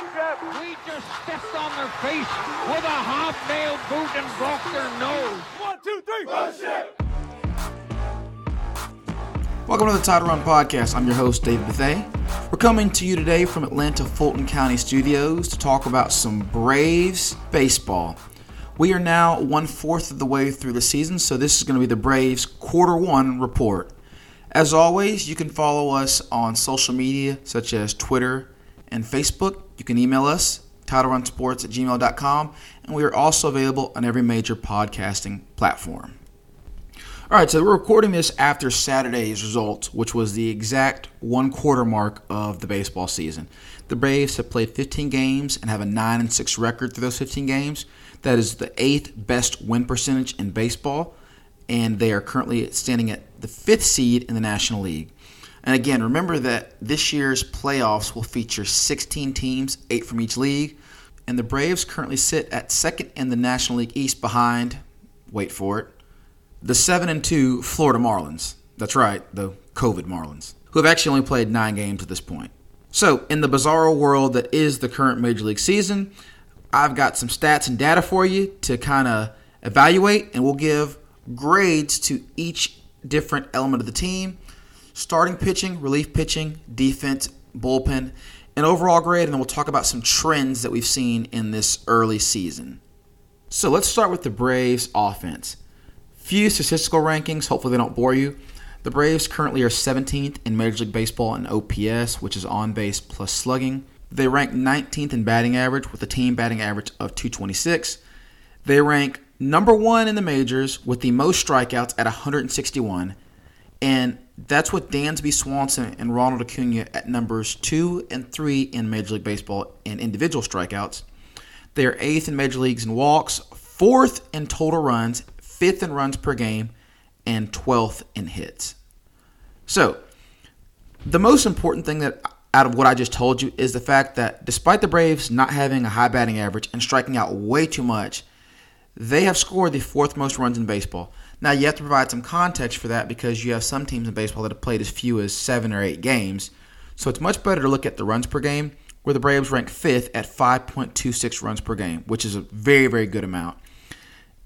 One. We just stepped on their face with a hobnail boot and broke their nose. One, two, three. Bullshit. Welcome to the Title Run Podcast. I'm your host, David Bethay. We're coming to you today from Atlanta Fulton County Studios to talk about some Braves baseball. We are now one fourth of the way through the season, so this is going to be the Braves quarter one report. As always, you can follow us on social media such as Twitter and Facebook. You can email us, titlerunsports at gmail.com, and we are also available on every major podcasting platform. All right, so we're recording this after Saturday's results, which was the exact one quarter mark of the baseball season. The Braves have played 15 games and have a 9 and 6 record through those 15 games. That is the eighth best win percentage in baseball, and they are currently standing at the fifth seed in the National League. And again, remember that this year's playoffs will feature 16 teams, eight from each league, and the Braves currently sit at second in the National League East behind, wait for it, the 7 and 2 Florida Marlins. That's right, the COVID Marlins, who have actually only played 9 games at this point. So, in the bizarro world that is the current Major League season, I've got some stats and data for you to kind of evaluate, and we'll give grades to each different element of the team starting pitching, relief pitching, defense, bullpen, and overall grade, and then we'll talk about some trends that we've seen in this early season. So let's start with the Braves offense. Few statistical rankings, hopefully they don't bore you. The Braves currently are 17th in Major League Baseball in OPS, which is on base plus slugging. They rank 19th in batting average with a team batting average of 226. They rank number one in the majors with the most strikeouts at 161. And that's with Dansby Swanson and Ronald Acuna at numbers two and three in Major League Baseball in individual strikeouts. They are eighth in major leagues in walks, fourth in total runs, fifth in runs per game, and 12th in hits. So, the most important thing that out of what I just told you is the fact that despite the Braves not having a high batting average and striking out way too much, they have scored the fourth most runs in baseball. Now, you have to provide some context for that because you have some teams in baseball that have played as few as seven or eight games. So it's much better to look at the runs per game, where the Braves rank fifth at 5.26 runs per game, which is a very, very good amount.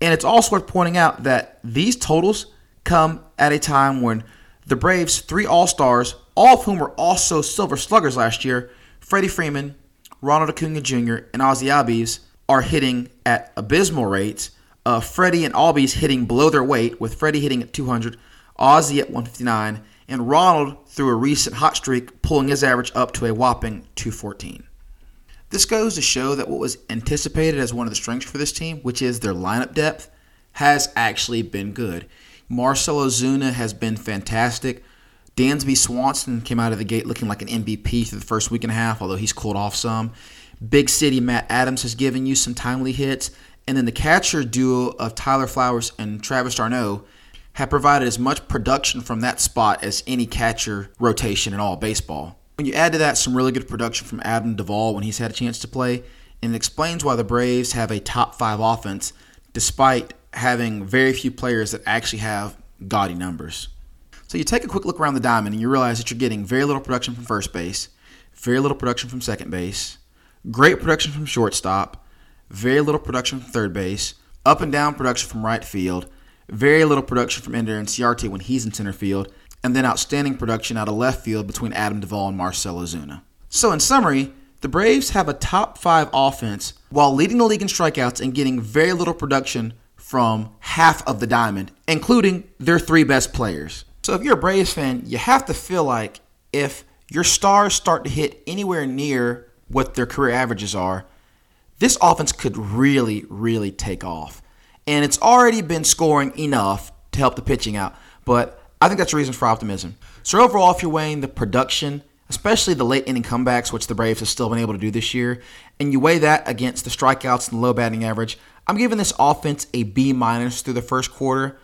And it's also worth pointing out that these totals come at a time when the Braves' three All Stars, all of whom were also Silver Sluggers last year, Freddie Freeman, Ronald Acuna Jr., and Ozzie Albies, are hitting at abysmal rates. Uh, Freddie and Albies hitting below their weight, with Freddie hitting at 200, Ozzie at 159, and Ronald, through a recent hot streak, pulling his average up to a whopping 214. This goes to show that what was anticipated as one of the strengths for this team, which is their lineup depth, has actually been good. Marcell Ozuna has been fantastic. Dansby Swanson came out of the gate looking like an MVP through the first week and a half, although he's cooled off some. Big City Matt Adams has given you some timely hits. And then the catcher duo of Tyler Flowers and Travis d'Arnaud have provided as much production from that spot as any catcher rotation in all baseball. When you add to that some really good production from Adam Duvall when he's had a chance to play, and it explains why the Braves have a top five offense despite having very few players that actually have gaudy numbers. So you take a quick look around the diamond and you realize that you're getting very little production from first base, very little production from second base, great production from shortstop, very little production from third base, up and down production from right field, very little production from Ender and Inciarte when he's in center field, and then outstanding production out of left field between Adam Duvall and Marcell Ozuna. So, in summary, the Braves have a top five offense while leading the league in strikeouts and getting very little production from half of the diamond, including their three best players. So, if you're a Braves fan, you have to feel like if your stars start to hit anywhere near what their career averages are, this offense could really, really take off. And it's already been scoring enough to help the pitching out, but I think that's a reason for optimism. So overall, if you're weighing the production, especially the late inning comebacks, which the Braves have still been able to do this year, and you weigh that against the strikeouts and the low batting average, I'm giving this offense a B minus through the first quarter.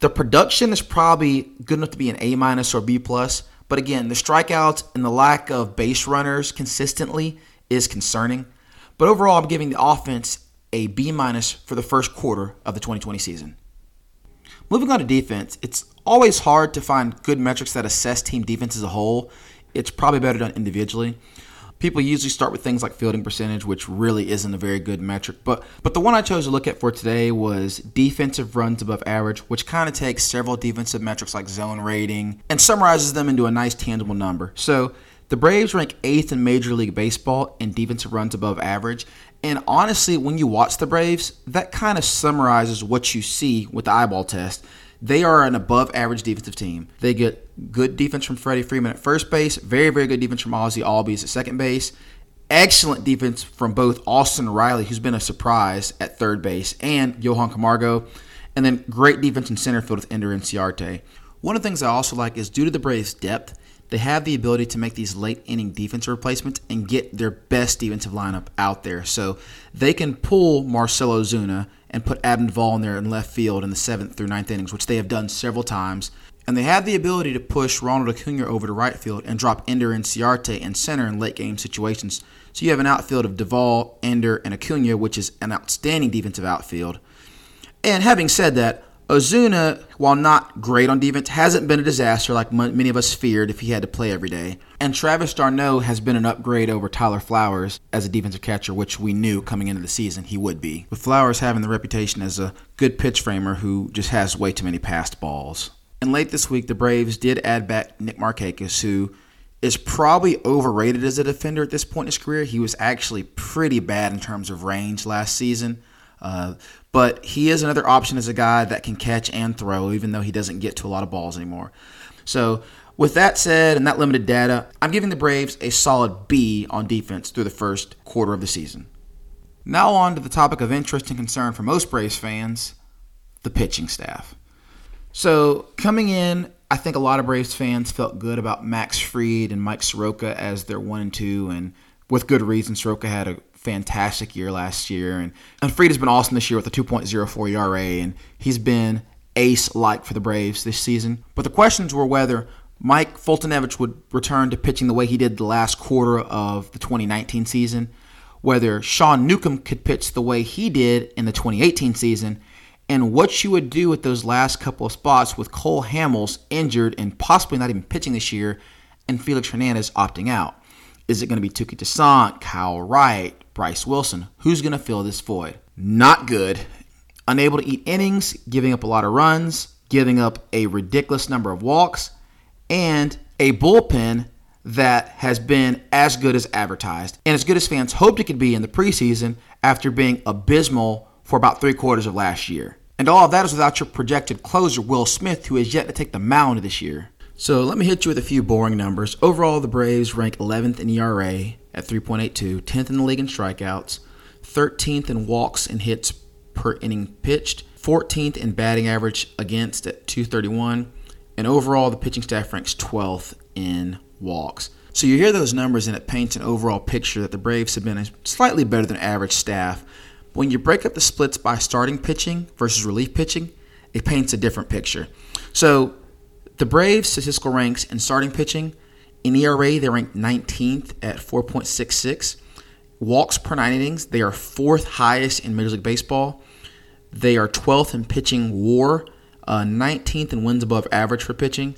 The production is probably good enough to be an A minus or B plus, but again, the strikeouts and the lack of base runners consistently is concerning. But overall, I'm giving the offense a B minus for the first quarter of the 2020 season. Moving on to defense, it's always hard to find good metrics that assess team defense as a whole. It's probably better done individually. People usually start with things like fielding percentage, which really isn't a very good metric. But but the one I chose to look at for today was defensive runs above average, which kind of takes several defensive metrics like zone rating and summarizes them into a nice tangible number. So the Braves rank eighth in Major League Baseball in defensive runs above average. And honestly, when you watch the Braves, that kind of summarizes what you see with the eyeball test. They are an above average defensive team. They get good defense from Freddie Freeman at first base, very, very good defense from Ozzie Albies at second base, excellent defense from both Austin Riley, who's been a surprise at third base, and Johan Camargo, and then great defense in center field with Ender Inciarte. One of the things I also like is due to the Braves' depth, they have the ability to make these late inning defensive replacements and get their best defensive lineup out there. So they can pull Marcell Ozuna and put Adam Duvall in there in left field in the seventh through ninth innings, which they have done several times. And they have the ability to push Ronald Acuna over to right field and drop Ender and Inciarte in center in late game situations. So you have an outfield of Duvall, Ender, and Acuna, which is an outstanding defensive outfield. And having said that, Ozuna, while not great on defense, hasn't been a disaster like many of us feared if he had to play every day. And Travis d'Arnaud has been an upgrade over Tyler Flowers as a defensive catcher, which we knew coming into the season he would be. With Flowers having the reputation as a good pitch framer who just has way too many passed balls. And late this week, the Braves did add back Nick Markakis, who is probably overrated as a defender at this point in his career. He was actually pretty bad in terms of range last season. Uh, but he is another option as a guy that can catch and throw, even though he doesn't get to a lot of balls anymore. So, with that said and that limited data, I'm giving the Braves a solid B on defense through the first quarter of the season. Now, on to the topic of interest and concern for most Braves fans the pitching staff. So, coming in, I think a lot of Braves fans felt good about Max Fried and Mike Soroka as their one and two, and with good reason. Soroka had a fantastic year last year, and, and Fried has been awesome this year with a 2.04 ERA, and he's been ace like for the Braves this season. But the questions were whether Mike Foltynewicz would return to pitching the way he did the last quarter of the 2019 season, whether Sean Newcomb could pitch the way he did in the 2018 season, and what you would do with those last couple of spots with Cole Hamels injured and possibly not even pitching this year, and Felix Hernandez opting out. Is it going to be Touki Toussaint, Kyle Wright, Bryce Wilson? Who's going to fill this void? Not good. Unable to eat innings, giving up a lot of runs, giving up a ridiculous number of walks, and a bullpen that has been as good as advertised and as good as fans hoped it could be in the preseason after being abysmal for about three quarters of last year. And all of that is without your projected closer, Will Smith, who has yet to take the mound this year. So let me hit you with a few boring numbers. Overall, the Braves rank 11th in ERA at 3.82, 10th in the league in strikeouts, 13th in walks and hits per inning pitched, 14th in batting average against at 231, and overall the pitching staff ranks 12th in walks. So you hear those numbers and it paints an overall picture that the Braves have been a slightly better than average staff. When you break up the splits by starting pitching versus relief pitching, it paints a different picture. So the Braves' statistical ranks in starting pitching in ERA, they rank 19th at 4.66. Walks per nine innings, they are fourth highest in Major League Baseball. They are 12th in pitching WAR, uh, 19th in wins above average for pitching,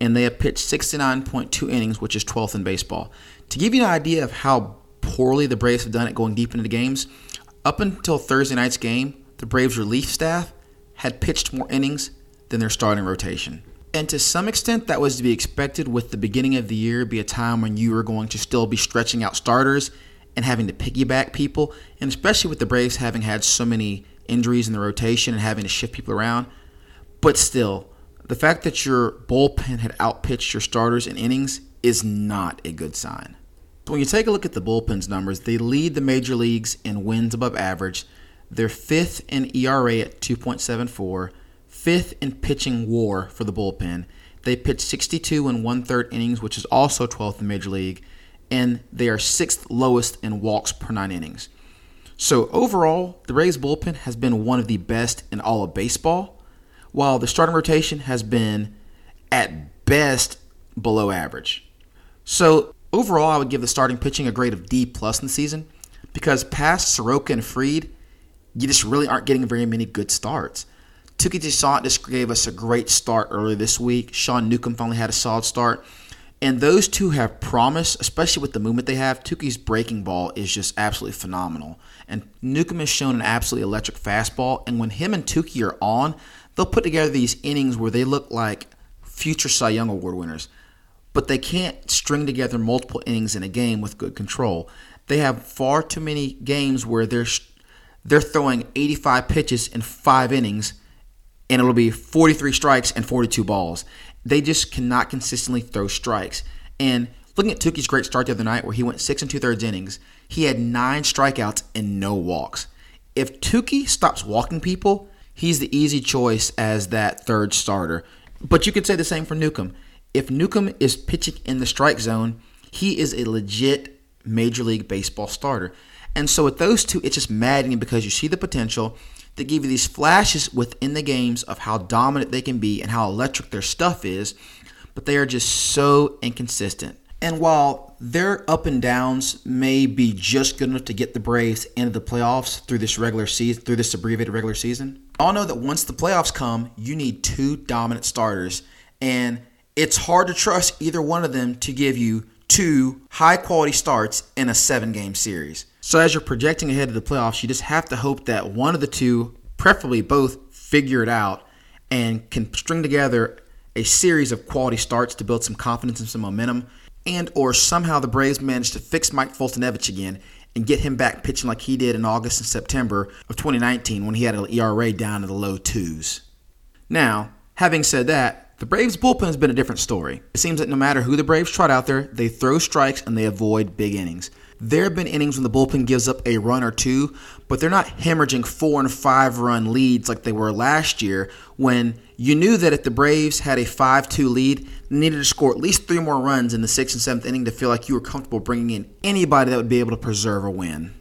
and they have pitched 69.2 innings, which is 12th in baseball. To give you an idea of how poorly the Braves have done it going deep into the games, up until Thursday night's game, the Braves relief staff had pitched more innings than their starting rotation. And to some extent, that was to be expected with the beginning of the year be a time when you were going to still be stretching out starters and having to piggyback people. And especially with the Braves having had so many injuries in the rotation and having to shift people around. But still, the fact that your bullpen had outpitched your starters in innings is not a good sign. So when you take a look at the bullpen's numbers, they lead the major leagues in wins above average. They're fifth in ERA at 2.74 fifth in pitching WAR for the bullpen. They pitched 62 and one third innings, which is also 12th in Major League, and they are sixth lowest in walks per nine innings. So overall, the Braves bullpen has been one of the best in all of baseball, while the starting rotation has been at best below average. So overall, I would give the starting pitching a grade of D plus in the season because past Soroka and Fried, you just really aren't getting very many good starts. Touki Toussaint just gave us a great start earlier this week. Sean Newcomb finally had a solid start. And those two have promise, especially with the movement they have. Touki's breaking ball is just absolutely phenomenal. And Newcomb has shown an absolutely electric fastball. And when him and Touki are on, they'll put together these innings where they look like future Cy Young Award winners. But they can't string together multiple innings in a game with good control. They have far too many games where they're they're throwing 85 pitches in five innings, and it'll be 43 strikes and 42 balls. They just cannot consistently throw strikes. And looking at Touki's great start the other night, where he went six and two thirds innings, he had nine strikeouts and no walks. If Touki stops walking people, he's the easy choice as that third starter. But you could say the same for Newcomb. If Newcomb is pitching in the strike zone, he is a legit Major League Baseball starter. And so with those two, it's just maddening because you see the potential. They give you these flashes within the games of how dominant they can be and how electric their stuff is, but they are just so inconsistent. And while their up and downs may be just good enough to get the Braves into the playoffs through this regular season, through this abbreviated regular season, all know that once the playoffs come, you need two dominant starters, and it's hard to trust either one of them to give you two high quality starts in a seven game series. So as you're projecting ahead of the playoffs, you just have to hope that one of the two, preferably both, figure it out and can string together a series of quality starts to build some confidence and some momentum, and or somehow the Braves manage to fix Mike Foltynewicz again and get him back pitching like he did in August and September of 2019 when he had an ERA down in the low twos. Now, having said that, the Braves bullpen has been a different story. It seems that no matter who the Braves trot out there, they throw strikes and they avoid big innings. There have been innings when the bullpen gives up a run or two, but they're not hemorrhaging four and five run leads like they were last year when you knew that if the Braves had a 5 2 lead, they needed to score at least three more runs in the sixth and seventh inning to feel like you were comfortable bringing in anybody that would be able to preserve a win.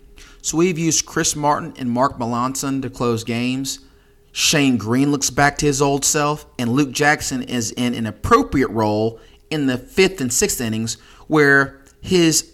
So we've used Chris Martin and Mark Melancon to close games. Shane Greene looks back to his old self, and Luke Jackson is in an appropriate role in the fifth and sixth innings where his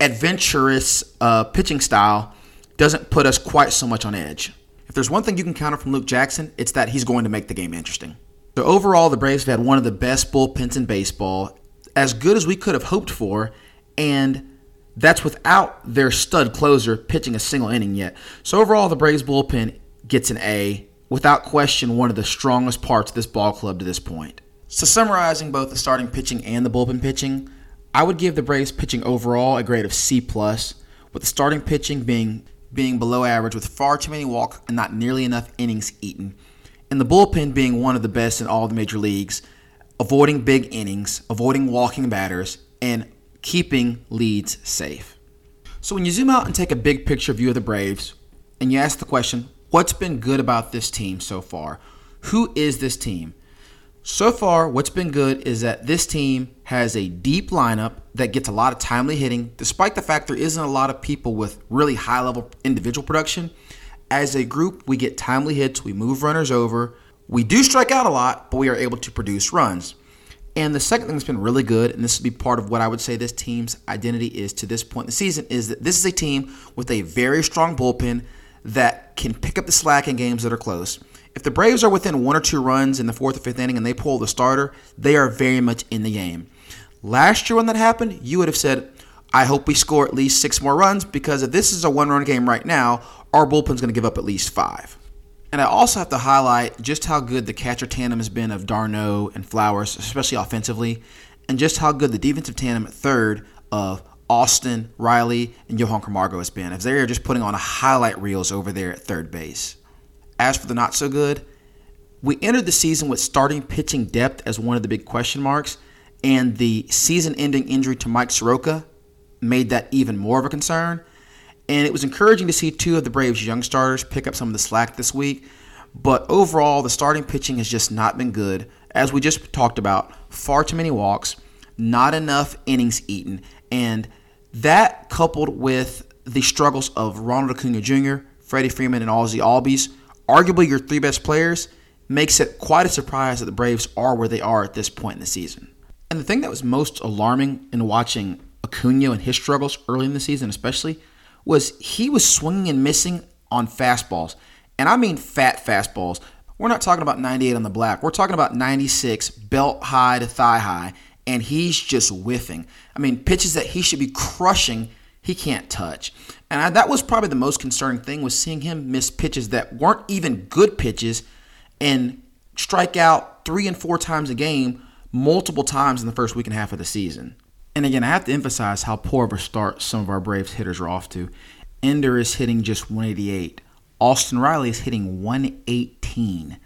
adventurous uh, pitching style doesn't put us quite so much on edge. If there's one thing you can counter from Luke Jackson, it's that he's going to make the game interesting. So overall, the Braves have had one of the best bullpens in baseball, as good as we could have hoped for, and that's without their stud closer pitching a single inning yet. So overall, the Braves bullpen gets an A, without question, one of the strongest parts of this ball club to this point. So summarizing both the starting pitching and the bullpen pitching, I would give the Braves pitching overall a grade of C plus, with the starting pitching being being below average with far too many walks and not nearly enough innings eaten, and the bullpen being one of the best in all the major leagues, avoiding big innings, avoiding walking batters, and keeping leads safe. So when you zoom out and take a big picture view of the Braves, and you ask the question, what's been good about this team so far? Who is this team? So far, what's been good is that this team has a deep lineup that gets a lot of timely hitting, despite the fact there isn't a lot of people with really high level individual production. As a group, we get timely hits, we move runners over, we do strike out a lot, but we are able to produce runs. And the second thing that's been really good, and this would be part of what I would say this team's identity is to this point in the season, is that this is a team with a very strong bullpen that can pick up the slack in games that are close. If the Braves are within one or two runs in the fourth or fifth inning and they pull the starter, they are very much in the game. Last year when that happened, you would have said, I hope we score at least six more runs because if this is a one run game right now, our bullpen's going to give up at least five. And I also have to highlight just how good the catcher tandem has been of d'Arnaud and Flowers, especially offensively, and just how good the defensive tandem at third of Austin, Riley, and Johan Camargo has been, as they are just putting on a highlight reels over there at third base. As for the not so good, we entered the season with starting pitching depth as one of the big question marks, and the season ending injury to Mike Soroka made that even more of a concern. And it was encouraging to see two of the Braves' young starters pick up some of the slack this week. But overall, the starting pitching has just not been good. As we just talked about, far too many walks, not enough innings eaten. And that coupled with the struggles of Ronald Acuna Jr., Freddie Freeman, and Ozzie Albies arguably your three best players, makes it quite a surprise that the Braves are where they are at this point in the season. And the thing that was most alarming in watching Acuna and his struggles early in the season, especially, was he was swinging and missing on fastballs. And I mean fat fastballs. We're not talking about 98 on the black. We're talking about 96 belt high to thigh high. And he's just whiffing. I mean, pitches that he should be crushing, he can't touch. And I, that was probably the most concerning thing was seeing him miss pitches that weren't even good pitches and strike out three and four times a game multiple times in the first week and a half of the season. And again, I have to emphasize how poor of a start some of our Braves hitters are off to. Ender is hitting just 188. Austin Riley is hitting 118.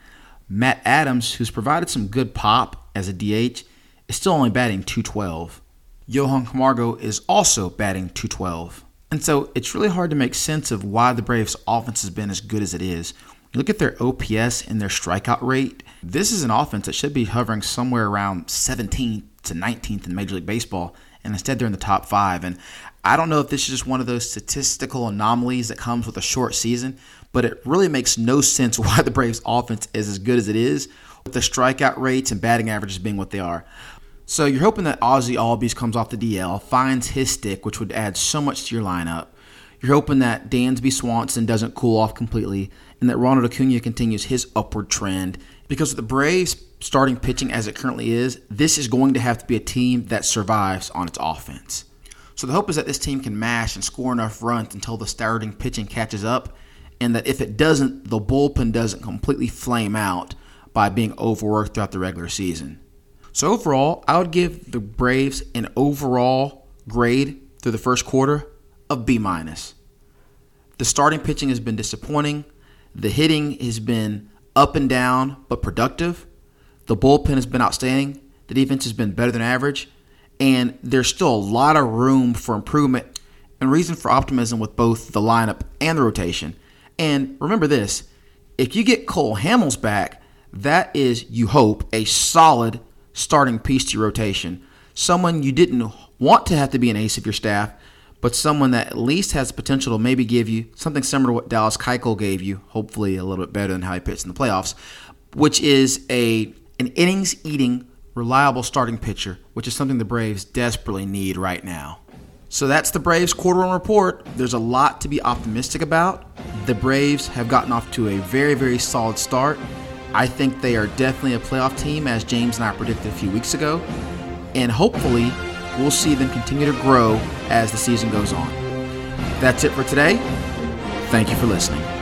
Matt Adams, who's provided some good pop as a DH, is still only batting 212. Johan Camargo is also batting 212. And so it's really hard to make sense of why the Braves' offense has been as good as it is. You look at their OPS and their strikeout rate. This is an offense that should be hovering somewhere around 17th to 19th in Major League Baseball, and instead they're in the top five. And I don't know if this is just one of those statistical anomalies that comes with a short season, but it really makes no sense why the Braves' offense is as good as it is, with the strikeout rates and batting averages being what they are. So you're hoping that Ozzie Albies comes off the DL, finds his stick, which would add so much to your lineup. You're hoping that Dansby Swanson doesn't cool off completely, and that Ronald Acuna continues his upward trend. Because with the Braves starting pitching as it currently is, this is going to have to be a team that survives on its offense. So the hope is that this team can mash and score enough runs until the starting pitching catches up, and that if it doesn't, the bullpen doesn't completely flame out by being overworked throughout the regular season. So overall, I would give the Braves an overall grade through the first quarter of B minus. The starting pitching has been disappointing. The hitting has been up and down but productive. The bullpen has been outstanding. The defense has been better than average and there's still a lot of room for improvement and reason for optimism with both the lineup and the rotation. And remember this if you get Cole Hamels back, that is, you hope, a solid starting piece to your rotation. Someone you didn't want to have to be an ace of your staff, but someone that at least has the potential to maybe give you something similar to what Dallas Keuchel gave you, hopefully a little bit better than how he pitched in the playoffs, which is a an innings eating reliable starting pitcher, which is something the Braves desperately need right now. So that's the Braves quarter one report. There's a lot to be optimistic about. The Braves have gotten off to a very, very solid start. I think they are definitely a playoff team, as James and I predicted a few weeks ago. And hopefully, we'll see them continue to grow as the season goes on. That's it for today. Thank you for listening.